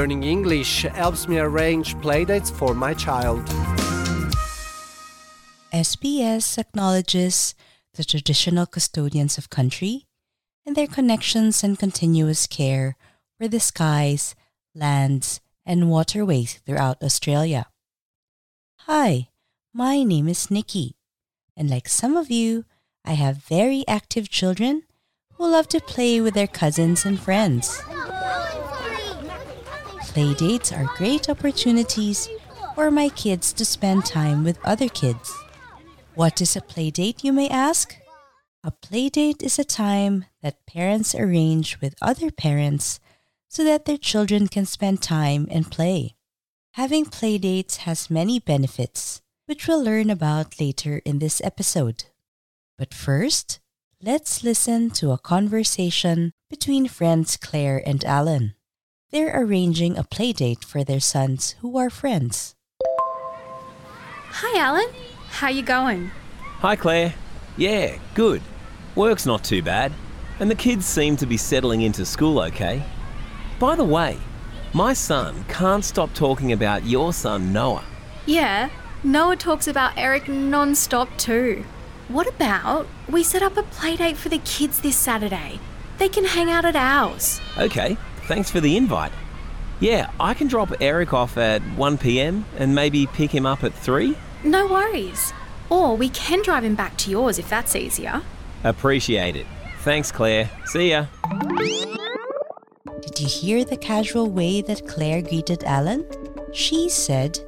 Learning English helps me arrange playdates for my child. SBS acknowledges the traditional custodians of country and their connections and continuous care for the skies, lands, and waterways throughout Australia. Hi, my name is Nikki, and like some of you, I have very active children who love to play with their cousins and friends. Playdates are great opportunities for my kids to spend time with other kids. What is a playdate, you may ask? A playdate is a time that parents arrange with other parents so that their children can spend time and play. Having playdates has many benefits, which we'll learn about later in this episode. But first, let's listen to a conversation between friends Claire and Alan. They're arranging a playdate for their sons who are friends. Hi, Alan. How you going? Hi, Claire. Yeah, good. Work's not too bad, and the kids seem to be settling into school okay. By the way, my son can't stop talking about your son, Noah. Yeah, Noah talks about Eric non-stop too. What about we set up a playdate for the kids this Saturday? They can hang out at ours. Okay, thanks for the invite. Yeah, I can drop Eric off at 1 pm and maybe pick him up at 3. No worries. Or we can drive him back to yours if that's easier. Appreciate it. Thanks, Claire. See ya. Did you hear the casual way that Claire greeted Alan? She said,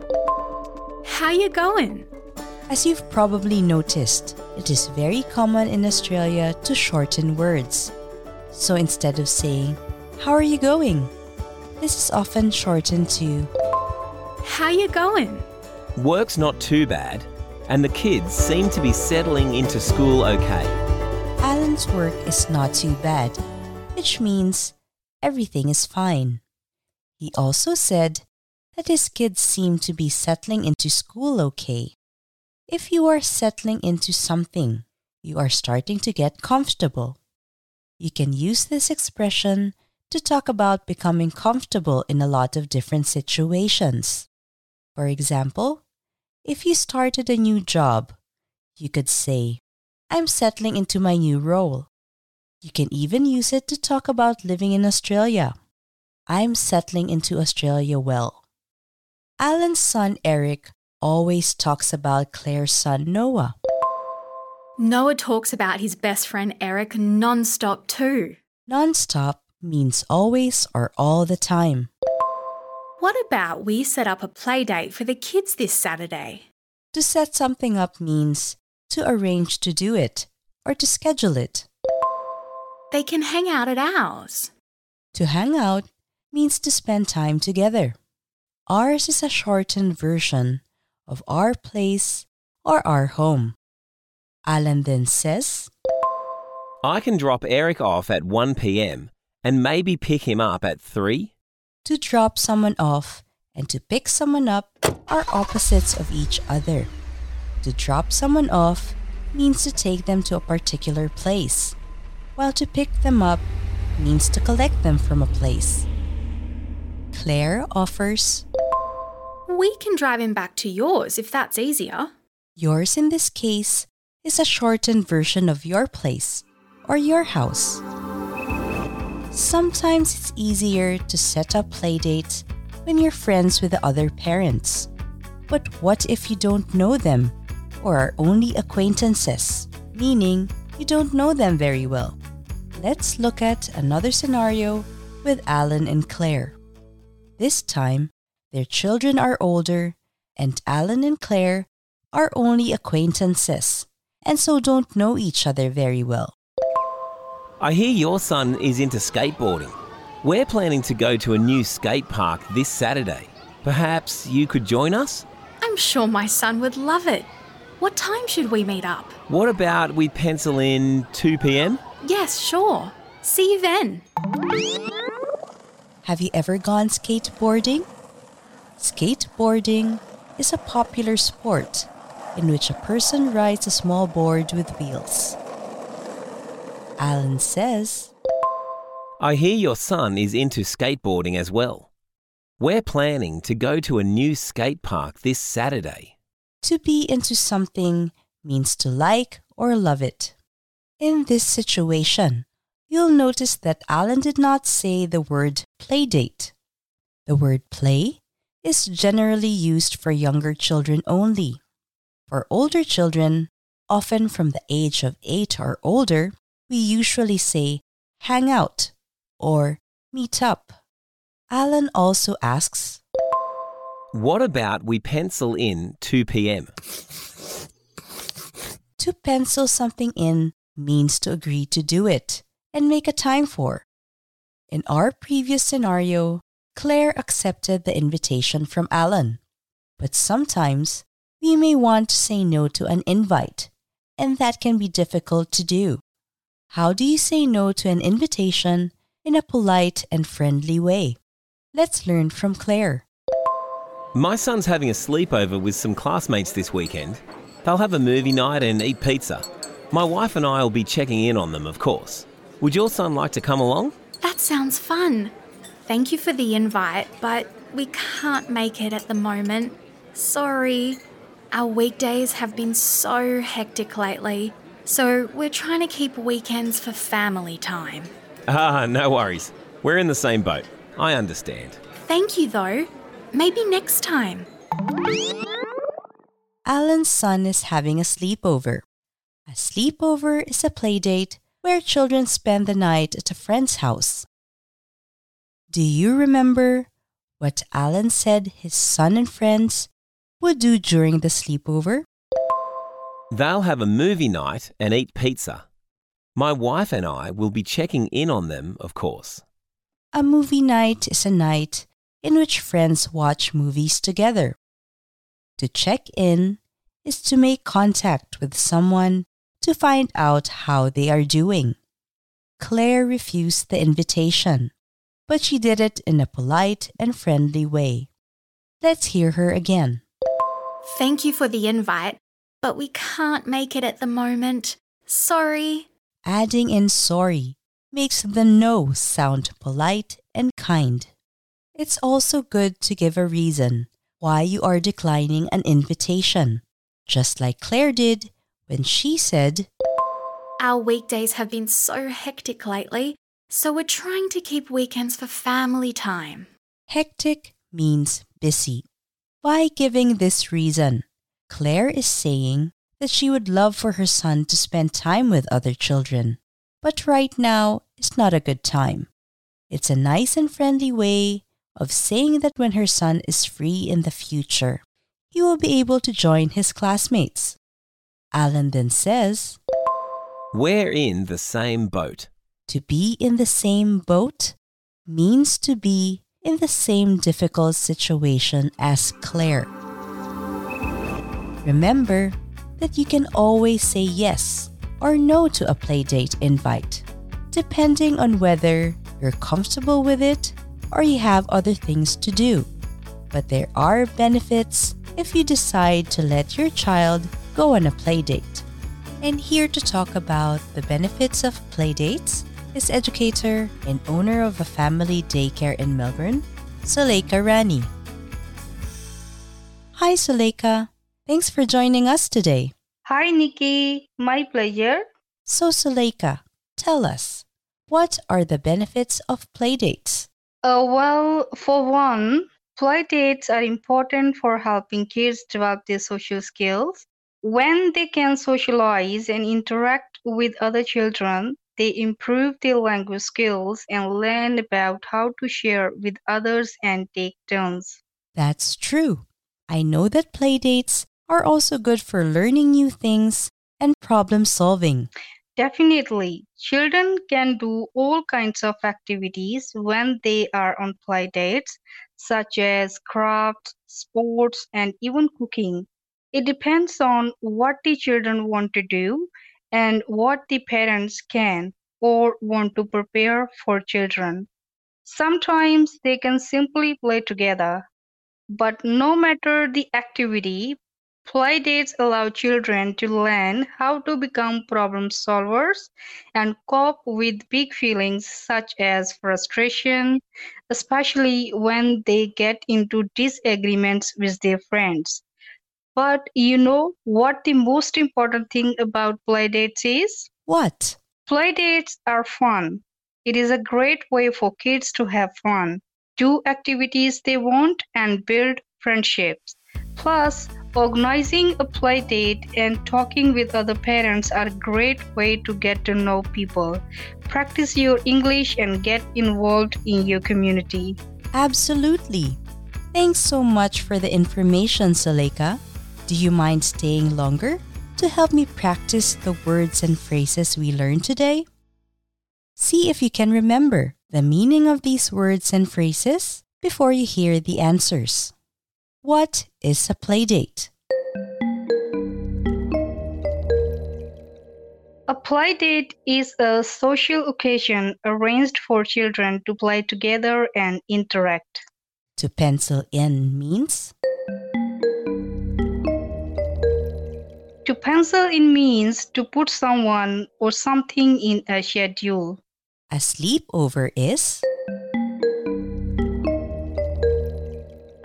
How you going? As you've probably noticed, it is very common in Australia to shorten words. So instead of saying, How are you going? This is often shortened to, How you going? Work's not too bad, and the kids seem to be settling into school okay. Alan's work is not too bad, which means everything is fine. He also said that his kids seem to be settling into school okay. If you are settling into something, you are starting to get comfortable. You can use this expression to talk about becoming comfortable in a lot of different situations. For example, if you started a new job, you could say, I'm settling into my new role. You can even use it to talk about living in Australia. I'm settling into Australia well. Alan's son Eric always talks about Claire's son Noah. Noah talks about his best friend Eric non-stop too. Non-stop means always or all the time. What about we set up a play date for the kids this Saturday? To set something up means to arrange to do it or to schedule it. They can hang out at ours. To hang out means to spend time together. Ours is a shortened version of our place or our home. Alan then says, I can drop Eric off at 1 pm and maybe pick him up at 3. To drop someone off and to pick someone up are opposites of each other. To drop someone off means to take them to a particular place, while to pick them up means to collect them from a place. Claire offers, We can drive him back to yours if that's easier. Yours in this case is a shortened version of your place or your house. Sometimes it's easier to set up playdates when you're friends with the other parents. But what if you don't know them or are only acquaintances, meaning you don't know them very well? Let's look at another scenario with Alan and Claire. This time, their children are older, and Alan and Claire are only acquaintances and so don't know each other very well. I hear your son is into skateboarding. We're planning to go to a new skate park this Saturday. Perhaps you could join us? I'm sure my son would love it. What time should we meet up? What about we pencil in 2 pm? Yes, sure. See you then. Have you ever gone skateboarding? Skateboarding is a popular sport in which a person rides a small board with wheels. Alan says, I hear your son is into skateboarding as well. We're planning to go to a new skate park this Saturday. To be into something means to like or love it. In this situation, you'll notice that Alan did not say the word playdate. The word play is generally used for younger children only. For older children, often from the age of 8 or older, we usually say hang out or meet up. Alan also asks, What about we pencil in 2 pm? To pencil something in means to agree to do it and make a time for. In our previous scenario, Claire accepted the invitation from Alan. But sometimes we may want to say no to an invite, and that can be difficult to do. How do you say no to an invitation in a polite and friendly way? Let's learn from Claire. My son's having a sleepover with some classmates this weekend. They'll have a movie night and eat pizza. My wife and I will be checking in on them, of course. Would your son like to come along? That sounds fun. Thank you for the invite, but we can't make it at the moment. Sorry. Our weekdays have been so hectic lately, so we're trying to keep weekends for family time. Ah, no worries. We're in the same boat. I understand. Thank you, though. Maybe next time. Alan's son is having a sleepover. A sleepover is a playdate where children spend the night at a friend's house. Do you remember what Alan said his son and friends would do during the sleepover? They'll have a movie night and eat pizza. My wife and I will be checking in on them, of course. A movie night is a night in which friends watch movies together. To check in is to make contact with someone to find out how they are doing. Claire refused the invitation, but she did it in a polite and friendly way. Let's hear her again. Thank you for the invite, but we can't make it at the moment. Sorry. Adding in sorry makes the no sound polite and kind. It's also good to give a reason why you are declining an invitation, just like Claire did when she said, Our weekdays have been so hectic lately, so we're trying to keep weekends for family time. Hectic means busy. By giving this reason, Claire is saying that she would love for her son to spend time with other children, but right now is not a good time. It's a nice and friendly way of saying that when her son is free in the future, he will be able to join his classmates. Alan then says, We're in the same boat. To be in the same boat means to be in the same difficult situation as Claire. Remember that you can always say yes or no to a playdate invite, depending on whether you're comfortable with it or you have other things to do. But there are benefits if you decide to let your child go on a playdate. And here to talk about the benefits of playdates is educator and owner of a family daycare in Melbourne, Suleika Rani. Hi, Suleika. Thanks for joining us today. Hi, Nikki. My pleasure. So, Suleika, tell us, what are the benefits of playdates? Uh, well, for one, playdates are important for helping kids develop their social skills. When they can socialize and interact with other children, they improve their language skills and learn about how to share with others and take turns. That's true. I know that playdates are also good for learning new things and problem solving. Definitely, children can do all kinds of activities when they are on play dates, such as crafts, sports, and even cooking. It depends on what the children want to do and what the parents can or want to prepare for children. Sometimes they can simply play together, but no matter the activity, play dates allow children to learn how to become problem solvers and cope with big feelings such as frustration, especially when they get into disagreements with their friends. But you know what the most important thing about play dates is? What? Play dates are fun. It is a great way for kids to have fun, do activities they want, and build friendships. Plus, organizing a play date and talking with other parents are a great way to get to know people, practice your English, and get involved in your community. Absolutely. Thanks so much for the information, Suleika. Do you mind staying longer to help me practice the words and phrases we learned today? See if you can remember the meaning of these words and phrases before you hear the answers. What is a playdate? A play date is a social occasion arranged for children to play together and interact. To pencil in means To pencil in means to put someone or something in a schedule. a sleepover is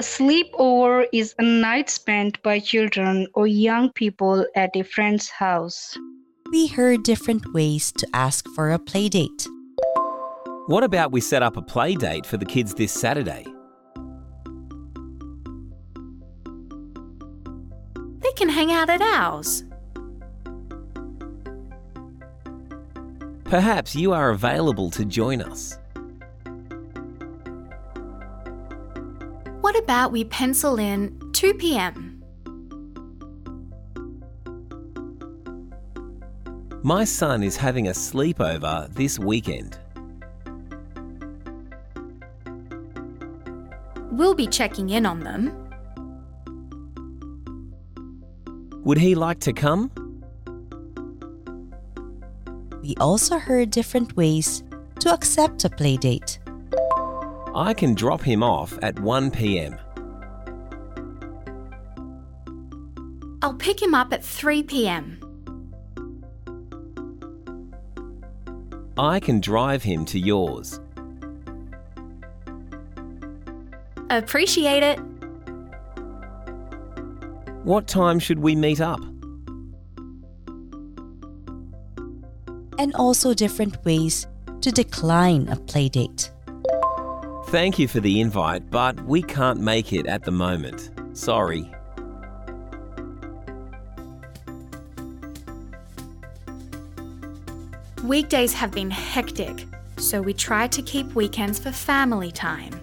sleepover is a night spent by children or young people at a friend's house. we heard different ways to ask for a playdate. What about we set up a play date for the kids this Saturday? They can hang out at ours. Perhaps you are available to join us. About we pencil in 2 pm? My son is having a sleepover this weekend. We'll be checking in on them. Would he like to come? We also heard different ways to accept a playdate. I can drop him off at 1 pm. I'll pick him up at 3 pm. I can drive him to yours. Appreciate it. What time should we meet up? and also different ways to decline a playdate. Thank you for the invite, but we can't make it at the moment. Sorry. Weekdays have been hectic, so we try to keep weekends for family time.